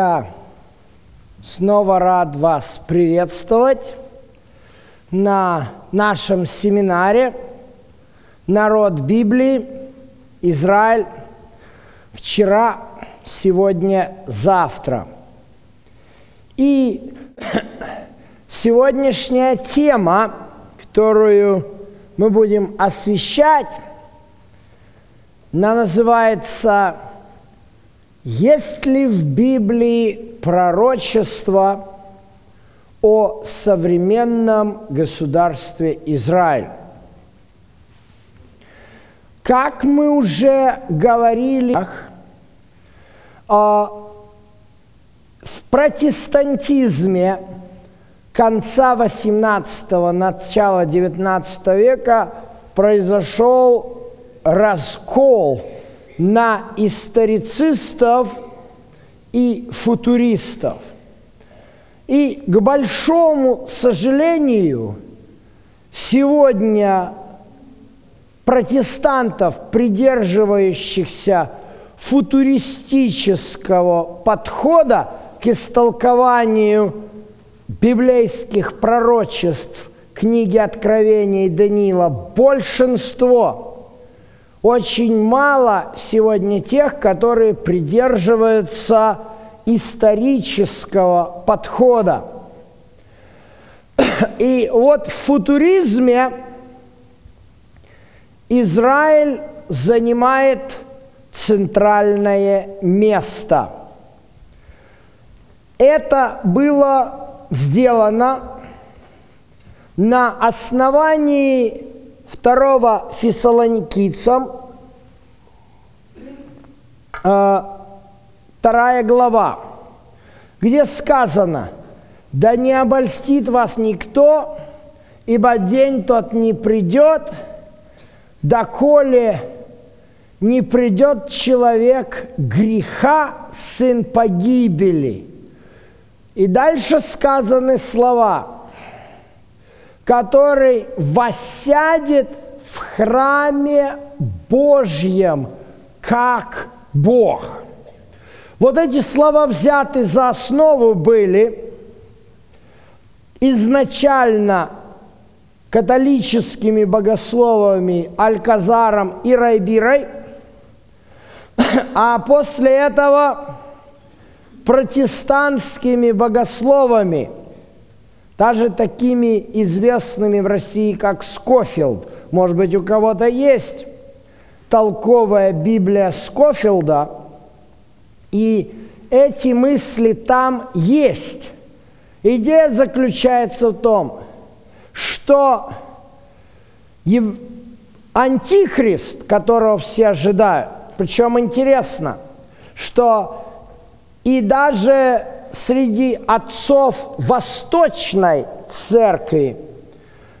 Я снова рад вас приветствовать на нашем семинаре «Народ Библии. Израиль. Вчера, сегодня, завтра». И сегодняшняя тема, которую мы будем освещать, она называется есть ли в Библии пророчество о современном государстве Израиль? Как мы уже говорили, в протестантизме конца 18-го, начала 19 века произошел раскол – на историцистов и футуристов. И, к большому сожалению, сегодня протестантов, придерживающихся футуристического подхода к истолкованию библейских пророчеств книги Откровения и Даниила, большинство – очень мало сегодня тех, которые придерживаются исторического подхода. И вот в футуризме Израиль занимает центральное место. Это было сделано на основании второго Фессалоникийцам, э, вторая глава, где сказано, «Да не обольстит вас никто, ибо день тот не придет, доколе не придет человек греха, сын погибели». И дальше сказаны слова – который воссядет в храме Божьем, как Бог. Вот эти слова взяты за основу были изначально католическими богословами Альказаром и Райбирой, а после этого протестантскими богословами – даже такими известными в России, как Скофилд. Может быть, у кого-то есть толковая Библия Скофилда, и эти мысли там есть. Идея заключается в том, что антихрист, которого все ожидают, причем интересно, что и даже среди отцов Восточной Церкви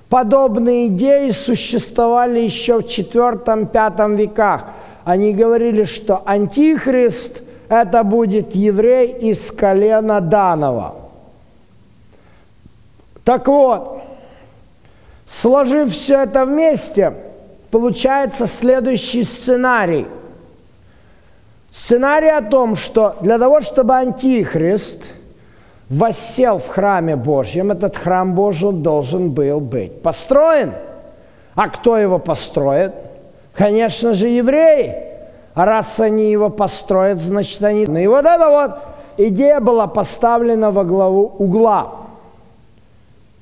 подобные идеи существовали еще в IV-V веках. Они говорили, что Антихрист – это будет еврей из колена Данова. Так вот, сложив все это вместе, получается следующий сценарий – Сценарий о том, что для того, чтобы Антихрист воссел в храме Божьем, этот храм Божий должен был быть построен. А кто его построит? Конечно же, евреи. А раз они его построят, значит, они... И вот эта вот идея была поставлена во главу угла.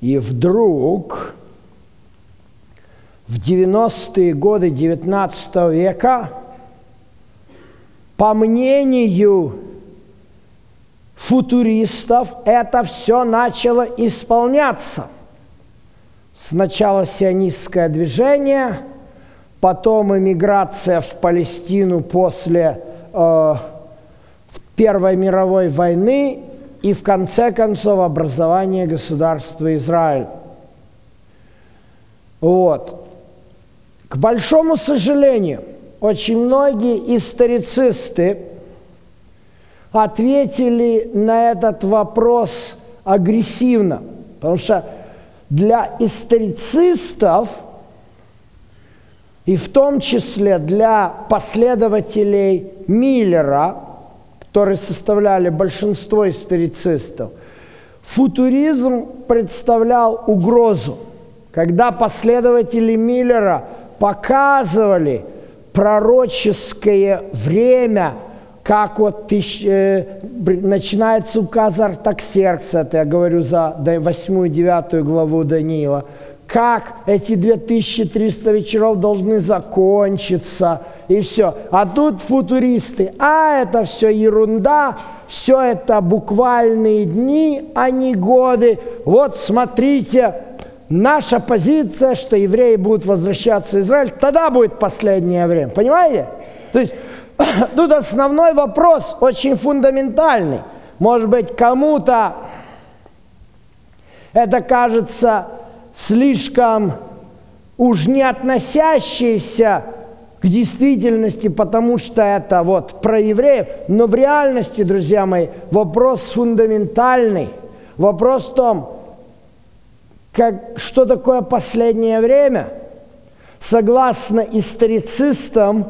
И вдруг в 90-е годы 19 века по мнению футуристов, это все начало исполняться. Сначала сионистское движение, потом иммиграция в Палестину после э, Первой мировой войны и в конце концов образование государства Израиль. Вот. К большому сожалению, очень многие историцисты ответили на этот вопрос агрессивно, потому что для историцистов и в том числе для последователей Миллера, которые составляли большинство историцистов, футуризм представлял угрозу. Когда последователи Миллера показывали пророческое время, как вот тысяч, э, начинается указ Артаксеркса, это я говорю за 8-9 главу Даниила, как эти 2300 вечеров должны закончиться, и все. А тут футуристы, а это все ерунда, все это буквальные дни, а не годы. Вот смотрите, наша позиция, что евреи будут возвращаться в Израиль, тогда будет последнее время. Понимаете? То есть тут основной вопрос очень фундаментальный. Может быть, кому-то это кажется слишком уж не относящийся к действительности, потому что это вот про евреев. Но в реальности, друзья мои, вопрос фундаментальный. Вопрос в том, как, что такое последнее время. Согласно историцистам,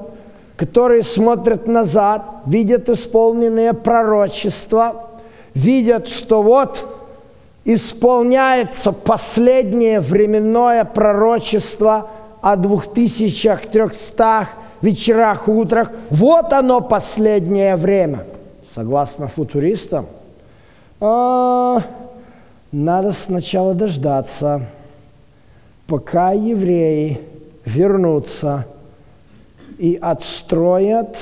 которые смотрят назад, видят исполненные пророчества, видят, что вот исполняется последнее временное пророчество о 2300 вечерах утрах. Вот оно последнее время. Согласно футуристам, а, надо сначала дождаться, пока евреи вернутся и отстроят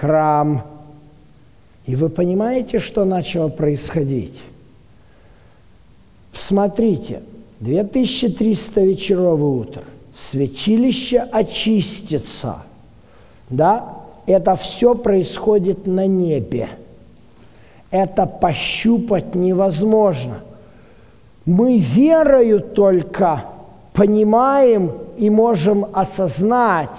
храм. И вы понимаете, что начало происходить? Смотрите, 2300 вечеров и утр, святилище очистится, да, это все происходит на небе. Это пощупать невозможно. Мы верою только понимаем и можем осознать,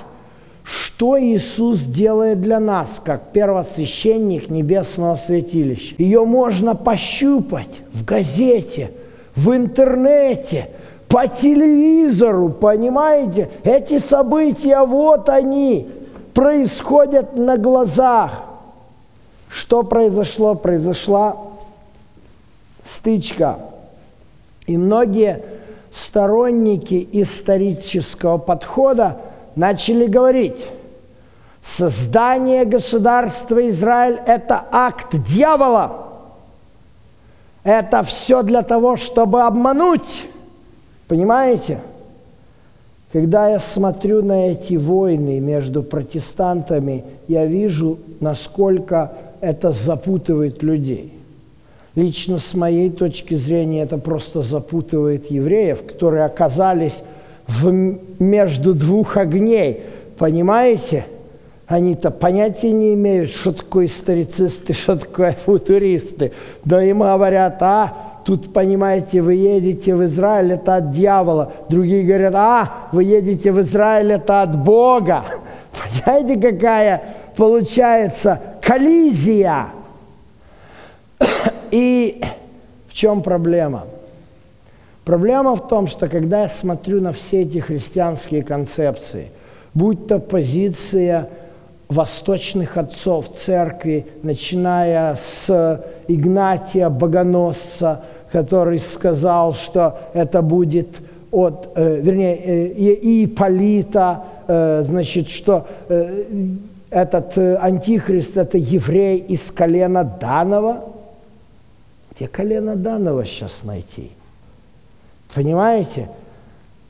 что Иисус делает для нас, как первосвященник небесного святилища. Ее можно пощупать в газете, в интернете, по телевизору, понимаете? Эти события, вот они, происходят на глазах. Что произошло? Произошла стычка. И многие сторонники исторического подхода начали говорить, создание государства Израиль – это акт дьявола. Это все для того, чтобы обмануть. Понимаете? Когда я смотрю на эти войны между протестантами, я вижу, насколько это запутывает людей. Лично с моей точки зрения это просто запутывает евреев, которые оказались в, между двух огней. Понимаете? Они-то понятия не имеют, что такое историцисты, что такое футуристы. Да им говорят, а, тут, понимаете, вы едете в Израиль, это от дьявола. Другие говорят, а, вы едете в Израиль, это от Бога. Понимаете, какая получается коллизия? И в чем проблема? Проблема в том, что когда я смотрю на все эти христианские концепции, будь то позиция восточных отцов церкви, начиная с Игнатия Богоносца, который сказал, что это будет от, э, вернее, э, и Ипполита, э, значит, что э, этот э, антихрист – это еврей из колена Данова. Где колено Данова сейчас найти? Понимаете?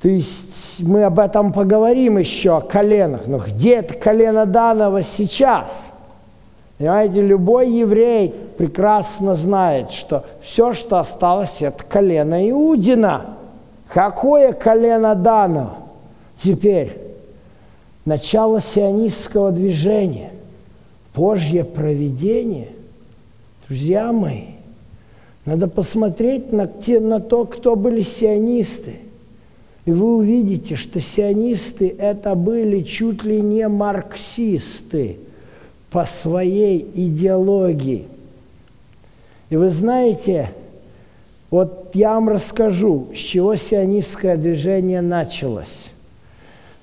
То есть мы об этом поговорим еще, о коленах. Но где это колено Данова сейчас? Понимаете, любой еврей прекрасно знает, что все, что осталось, это колено Иудина. Какое колено Данова? Теперь, начало сионистского движения, Божье проведение. Друзья мои, надо посмотреть на, те, на то, кто были сионисты – и вы увидите, что сионисты это были чуть ли не марксисты по своей идеологии. И вы знаете, вот я вам расскажу, с чего сионистское движение началось,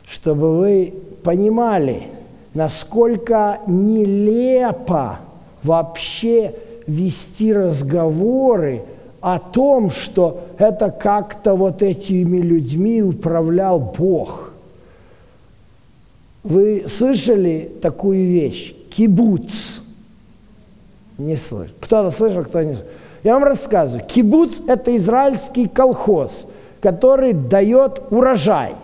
чтобы вы понимали, насколько нелепо вообще вести разговоры о том, что это как-то вот этими людьми управлял Бог. Вы слышали такую вещь? Кибуц. Не слышал. Кто-то слышал, кто не слышал. Я вам рассказываю. Кибуц – это израильский колхоз, который дает урожай.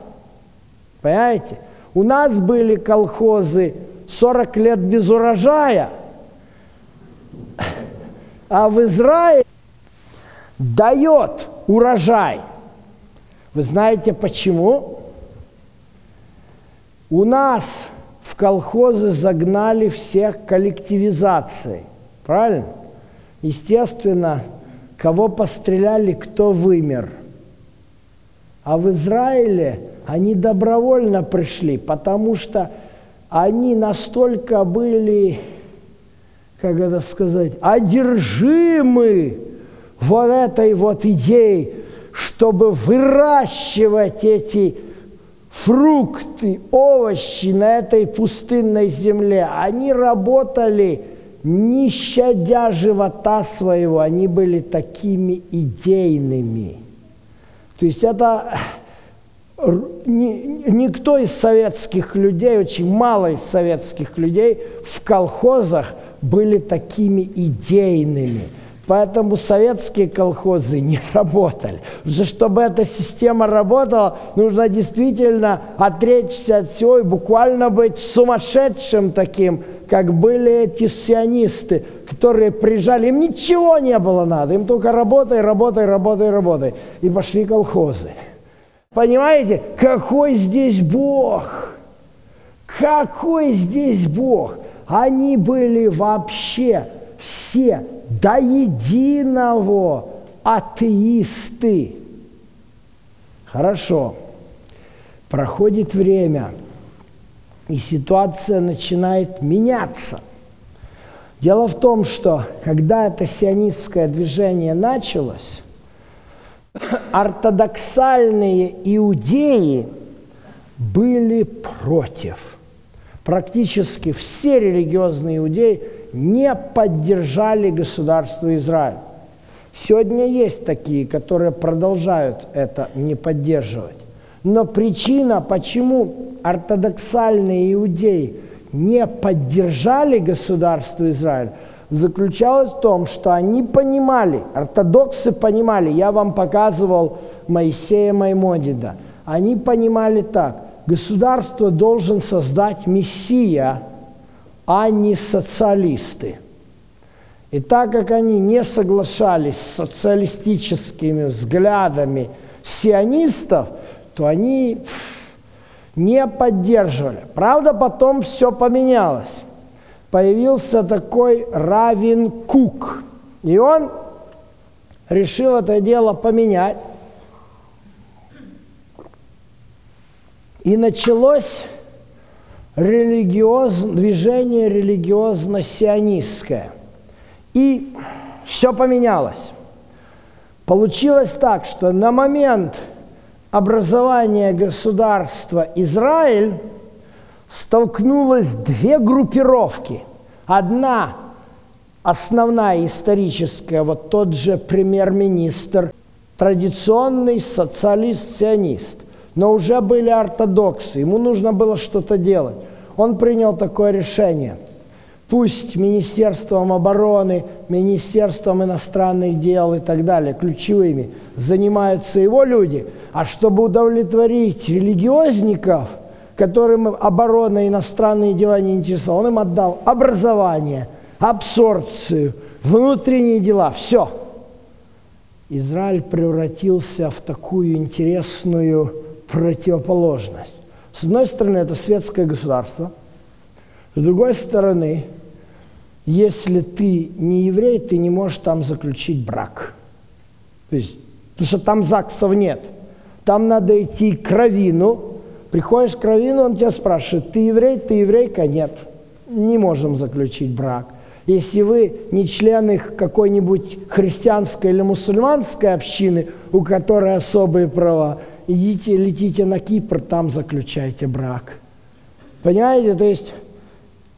Понимаете? У нас были колхозы 40 лет без урожая, а в Израиле дает урожай. Вы знаете почему? У нас в колхозы загнали всех коллективизацией. Правильно? Естественно, кого постреляли, кто вымер. А в Израиле они добровольно пришли, потому что они настолько были, как это сказать, одержимы вот этой вот идеей, чтобы выращивать эти фрукты, овощи на этой пустынной земле. Они работали не щадя живота своего, они были такими идейными. То есть это никто из советских людей, очень мало из советских людей в колхозах были такими идейными. Поэтому советские колхозы не работали. Потому что чтобы эта система работала, нужно действительно отречься от всего и буквально быть сумасшедшим таким, как были эти сионисты, которые приезжали, им ничего не было надо, им только работай, работай, работай, работай. И пошли колхозы. Понимаете, какой здесь Бог? Какой здесь Бог? Они были вообще все до единого атеисты. Хорошо. Проходит время, и ситуация начинает меняться. Дело в том, что когда это сионистское движение началось, ортодоксальные иудеи были против. Практически все религиозные иудеи не поддержали государство Израиль. Сегодня есть такие, которые продолжают это не поддерживать. Но причина, почему ортодоксальные иудеи не поддержали государство Израиль, заключалась в том, что они понимали, ортодоксы понимали, я вам показывал Моисея Маймодида, они понимали так, государство должен создать Мессия, а не социалисты. И так как они не соглашались с социалистическими взглядами сионистов, то они не поддерживали. Правда, потом все поменялось появился такой Равин Кук. И он решил это дело поменять. И началось религиоз, движение религиозно-сионистское. И все поменялось. Получилось так, что на момент образования государства Израиль столкнулось две группировки. Одна основная историческая, вот тот же премьер-министр, традиционный социалист-сионист, но уже были ортодоксы, ему нужно было что-то делать. Он принял такое решение. Пусть Министерством обороны, Министерством иностранных дел и так далее, ключевыми, занимаются его люди, а чтобы удовлетворить религиозников – которым оборона и иностранные дела не интересовал, он им отдал образование, абсорбцию, внутренние дела, все. Израиль превратился в такую интересную противоположность. С одной стороны, это светское государство, с другой стороны, если ты не еврей, ты не можешь там заключить брак. То есть, потому что там ЗАГСов нет. Там надо идти к равину, Приходишь к раввину, он тебя спрашивает, ты еврей, ты еврейка? Нет, не можем заключить брак. Если вы не члены какой-нибудь христианской или мусульманской общины, у которой особые права, идите, летите на Кипр, там заключайте брак. Понимаете, то есть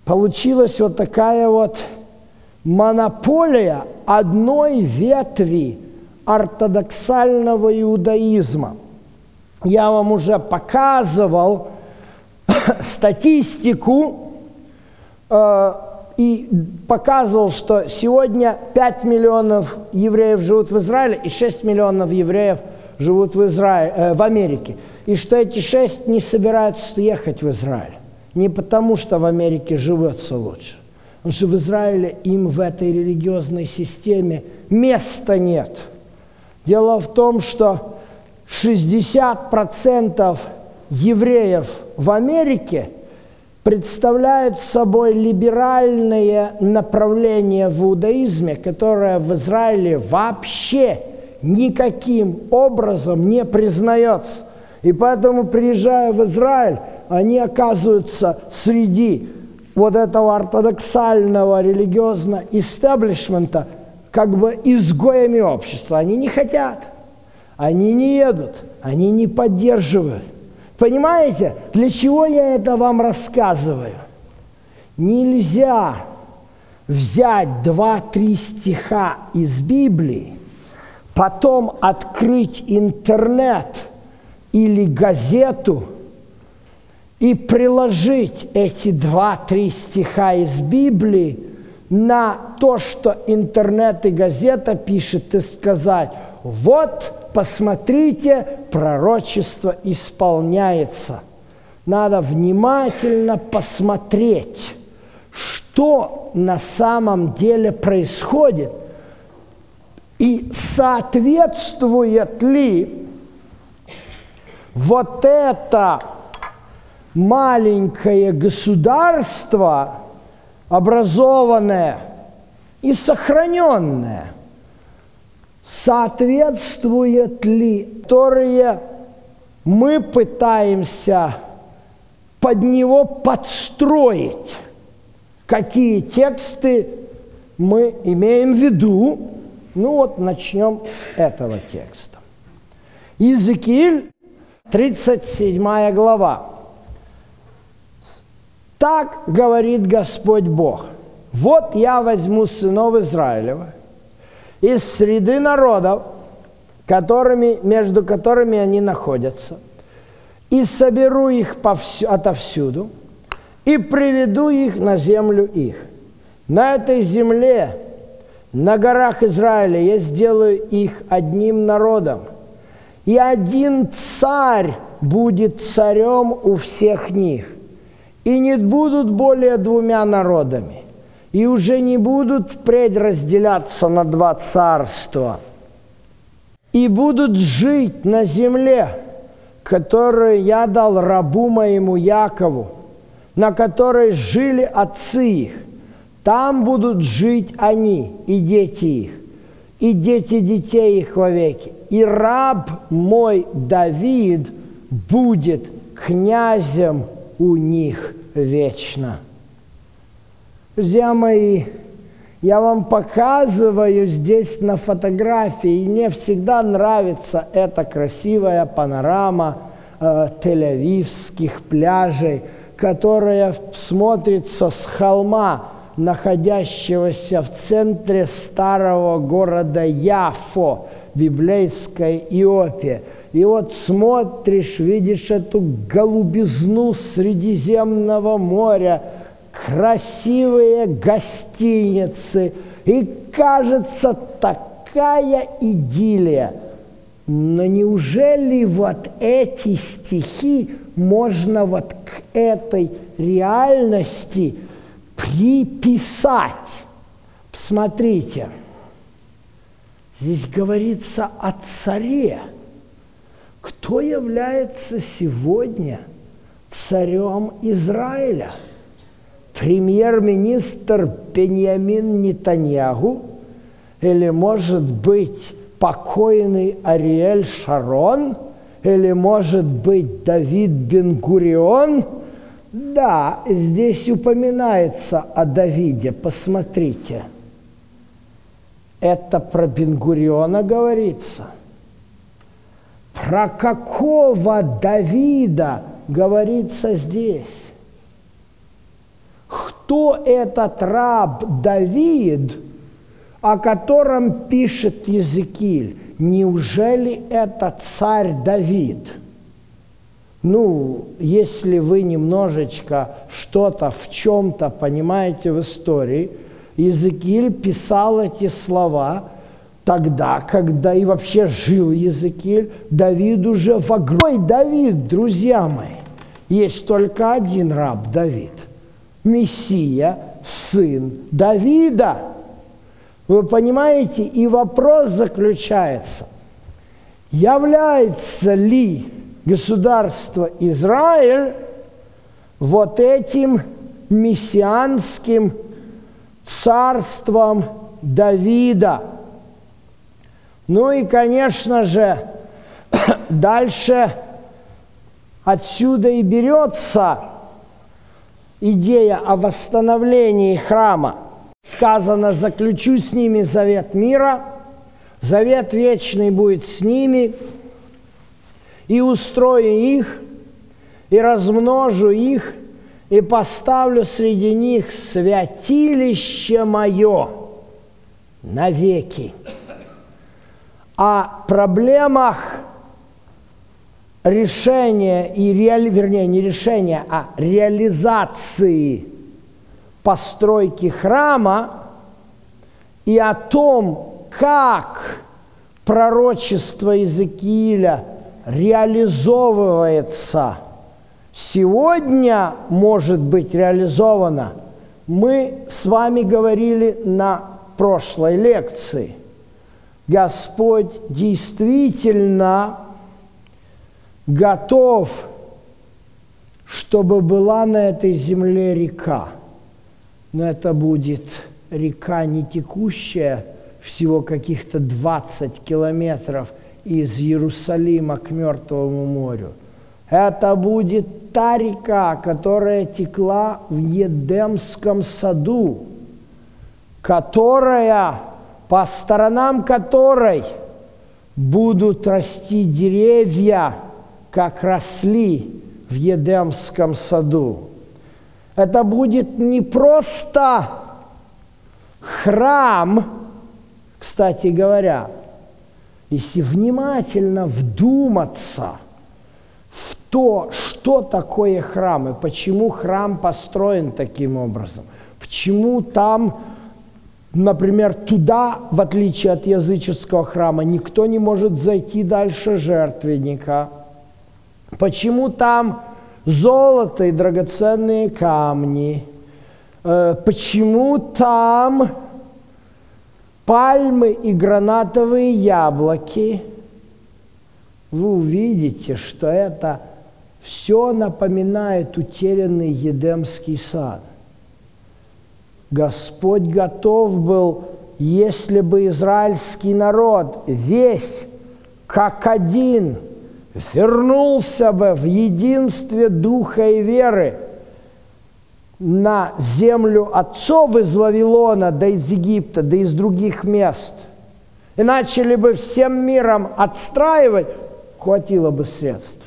получилась вот такая вот монополия одной ветви ортодоксального иудаизма. Я вам уже показывал статистику э, и показывал, что сегодня 5 миллионов евреев живут в Израиле и 6 миллионов евреев живут в, Израиле, э, в Америке. И что эти 6 не собираются ехать в Израиль. Не потому, что в Америке живется лучше. Потому что в Израиле им в этой религиозной системе места нет. Дело в том, что 60% евреев в Америке представляют собой либеральное направление в иудаизме, которое в Израиле вообще никаким образом не признается. И поэтому, приезжая в Израиль, они оказываются среди вот этого ортодоксального религиозного истеблишмента как бы изгоями общества. Они не хотят, они не едут, они не поддерживают. Понимаете, для чего я это вам рассказываю? Нельзя взять два-три стиха из Библии, потом открыть интернет или газету и приложить эти два-три стиха из Библии на то, что интернет и газета пишет, и сказать, вот посмотрите, пророчество исполняется. Надо внимательно посмотреть, что на самом деле происходит и соответствует ли вот это маленькое государство, образованное и сохраненное – соответствует ли, которые мы пытаемся под него подстроить, какие тексты мы имеем в виду. Ну вот начнем с этого текста. Иезекииль, 37 глава. Так говорит Господь Бог. Вот я возьму сынов Израилева – из среды народов, которыми, между которыми они находятся, и соберу их повсю, отовсюду, и приведу их на землю их. На этой земле, на горах Израиля, я сделаю их одним народом, и один царь будет царем у всех них, и не будут более двумя народами. И уже не будут впредь разделяться на два царства, и будут жить на земле, которую я дал рабу моему Якову, на которой жили отцы их. Там будут жить они и дети их, и дети детей их вовеки. И раб мой Давид будет князем у них вечно. Друзья мои, я вам показываю здесь на фотографии, и мне всегда нравится эта красивая панорама э, Тель-Авивских пляжей, которая смотрится с холма, находящегося в центре старого города Яфо, библейской Иопе. И вот смотришь, видишь эту голубизну Средиземного моря – красивые гостиницы, и кажется такая идиллия. Но неужели вот эти стихи можно вот к этой реальности приписать? Посмотрите, здесь говорится о царе. Кто является сегодня царем Израиля – премьер-министр Беньямин Нетаньягу или, может быть, покойный Ариэль Шарон или, может быть, Давид Бенгурион. Да, здесь упоминается о Давиде, посмотрите. Это про Бенгуриона говорится. Про какого Давида говорится здесь? кто этот раб Давид, о котором пишет Езекииль? Неужели это царь Давид? Ну, если вы немножечко что-то в чем-то понимаете в истории, Езекииль писал эти слова тогда, когда и вообще жил Езекииль, Давид уже в огромной Давид, друзья мои. Есть только один раб Давид, Мессия, сын Давида. Вы понимаете, и вопрос заключается, является ли государство Израиль вот этим мессианским царством Давида. Ну и, конечно же, дальше отсюда и берется идея о восстановлении храма. Сказано, заключу с ними завет мира, завет вечный будет с ними, и устрою их, и размножу их, и поставлю среди них святилище мое навеки. О проблемах решения и реали, вернее не решения, а реализации постройки храма и о том, как пророчество Иезекииля реализовывается сегодня, может быть реализовано, мы с вами говорили на прошлой лекции. Господь действительно готов, чтобы была на этой земле река. Но это будет река не текущая, всего каких-то 20 километров из Иерусалима к Мертвому морю. Это будет та река, которая текла в Едемском саду, которая, по сторонам которой будут расти деревья, как росли в Едемском саду. Это будет не просто храм, кстати говоря, если внимательно вдуматься в то, что такое храм и почему храм построен таким образом, почему там, например, туда, в отличие от языческого храма, никто не может зайти дальше жертвенника – Почему там золото и драгоценные камни? Э, почему там пальмы и гранатовые яблоки? Вы увидите, что это все напоминает утерянный Едемский сад. Господь готов был, если бы израильский народ весь как один – вернулся бы в единстве духа и веры на землю отцов из Вавилона, да из Египта, да из других мест, и начали бы всем миром отстраивать, хватило бы средств.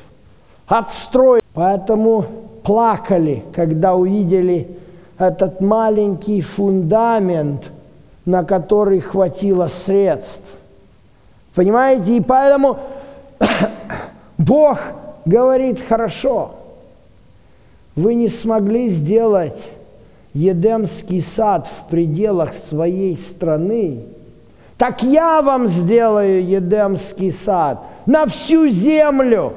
Отстроить. Поэтому плакали, когда увидели этот маленький фундамент, на который хватило средств. Понимаете? И поэтому Бог говорит, хорошо, вы не смогли сделать Едемский сад в пределах своей страны, так я вам сделаю Едемский сад на всю землю.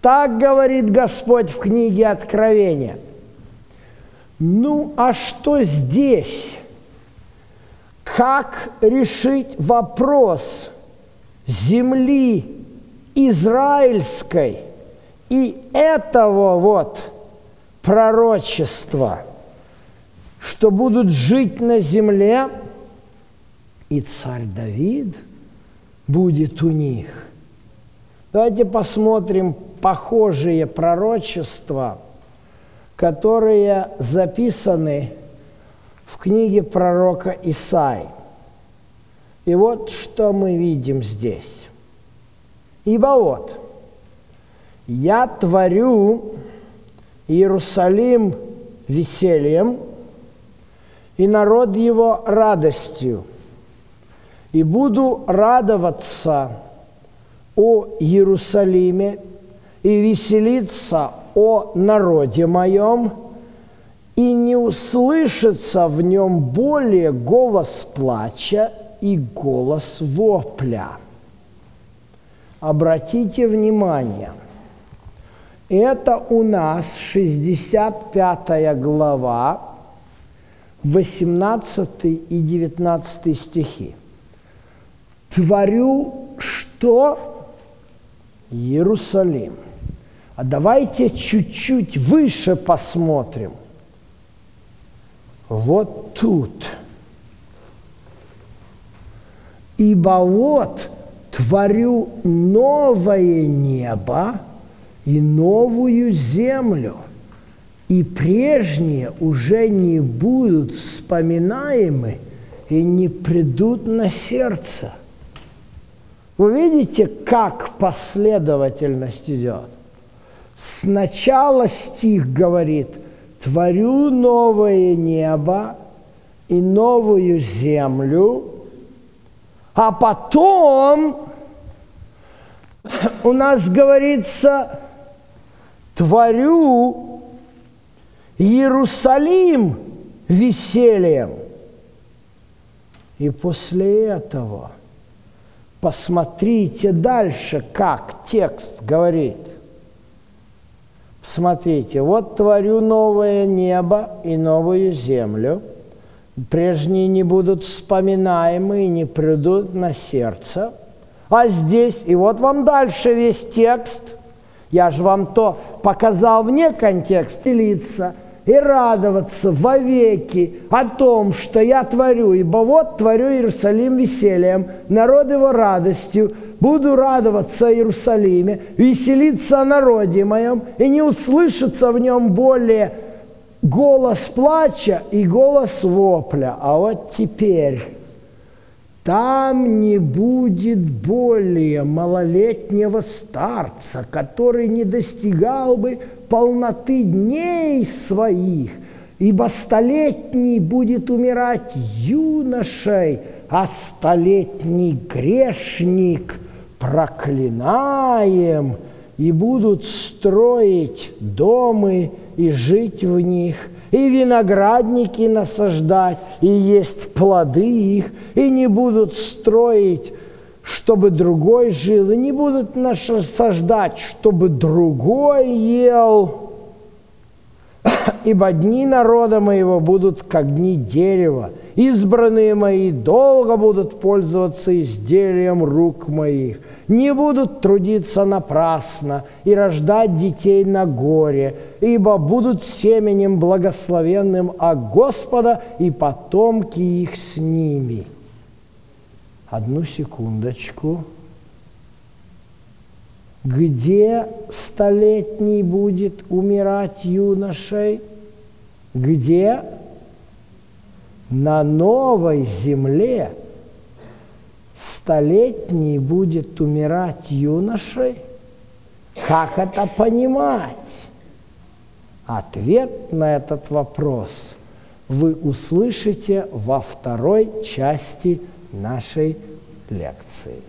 Так говорит Господь в книге Откровения. Ну, а что здесь? Как решить вопрос земли израильской и этого вот пророчества, что будут жить на земле, и царь Давид будет у них. Давайте посмотрим похожие пророчества, которые записаны в книге пророка Исаи. И вот что мы видим здесь. Ибо вот, я творю Иерусалим весельем, и народ его радостью. И буду радоваться о Иерусалиме и веселиться о народе моем, и не услышится в нем более голос плача и голос вопля. Обратите внимание, это у нас 65 глава, 18 и 19 стихи. Творю что? Иерусалим. А давайте чуть-чуть выше посмотрим. Вот тут. Ибо вот творю новое небо и новую землю, и прежние уже не будут вспоминаемы и не придут на сердце. Вы видите, как последовательность идет? Сначала стих говорит, творю новое небо и новую землю, а потом у нас говорится, творю Иерусалим весельем. И после этого посмотрите дальше, как текст говорит – Смотрите, вот творю новое небо и новую землю. Прежние не будут вспоминаемы и не придут на сердце. А здесь, и вот вам дальше весь текст. Я же вам то показал вне контекста лица – и радоваться вовеки о том, что я творю, ибо вот творю Иерусалим весельем, народ его радостью, буду радоваться Иерусалиме, веселиться о народе моем, и не услышится в нем более голос плача и голос вопля. А вот теперь там не будет более малолетнего старца, который не достигал бы полноты дней своих, ибо столетний будет умирать юношей, а столетний грешник проклинаем, и будут строить домы и жить в них – и виноградники насаждать, и есть плоды их, и не будут строить, чтобы другой жил, и не будут насаждать, чтобы другой ел. Ибо дни народа моего будут как дни дерева, избранные мои долго будут пользоваться изделием рук моих – не будут трудиться напрасно и рождать детей на горе, ибо будут семенем благословенным от Господа и потомки их с ними. Одну секундочку. Где столетний будет умирать юношей? Где? На новой земле – столетний будет умирать юношей? Как это понимать? Ответ на этот вопрос вы услышите во второй части нашей лекции.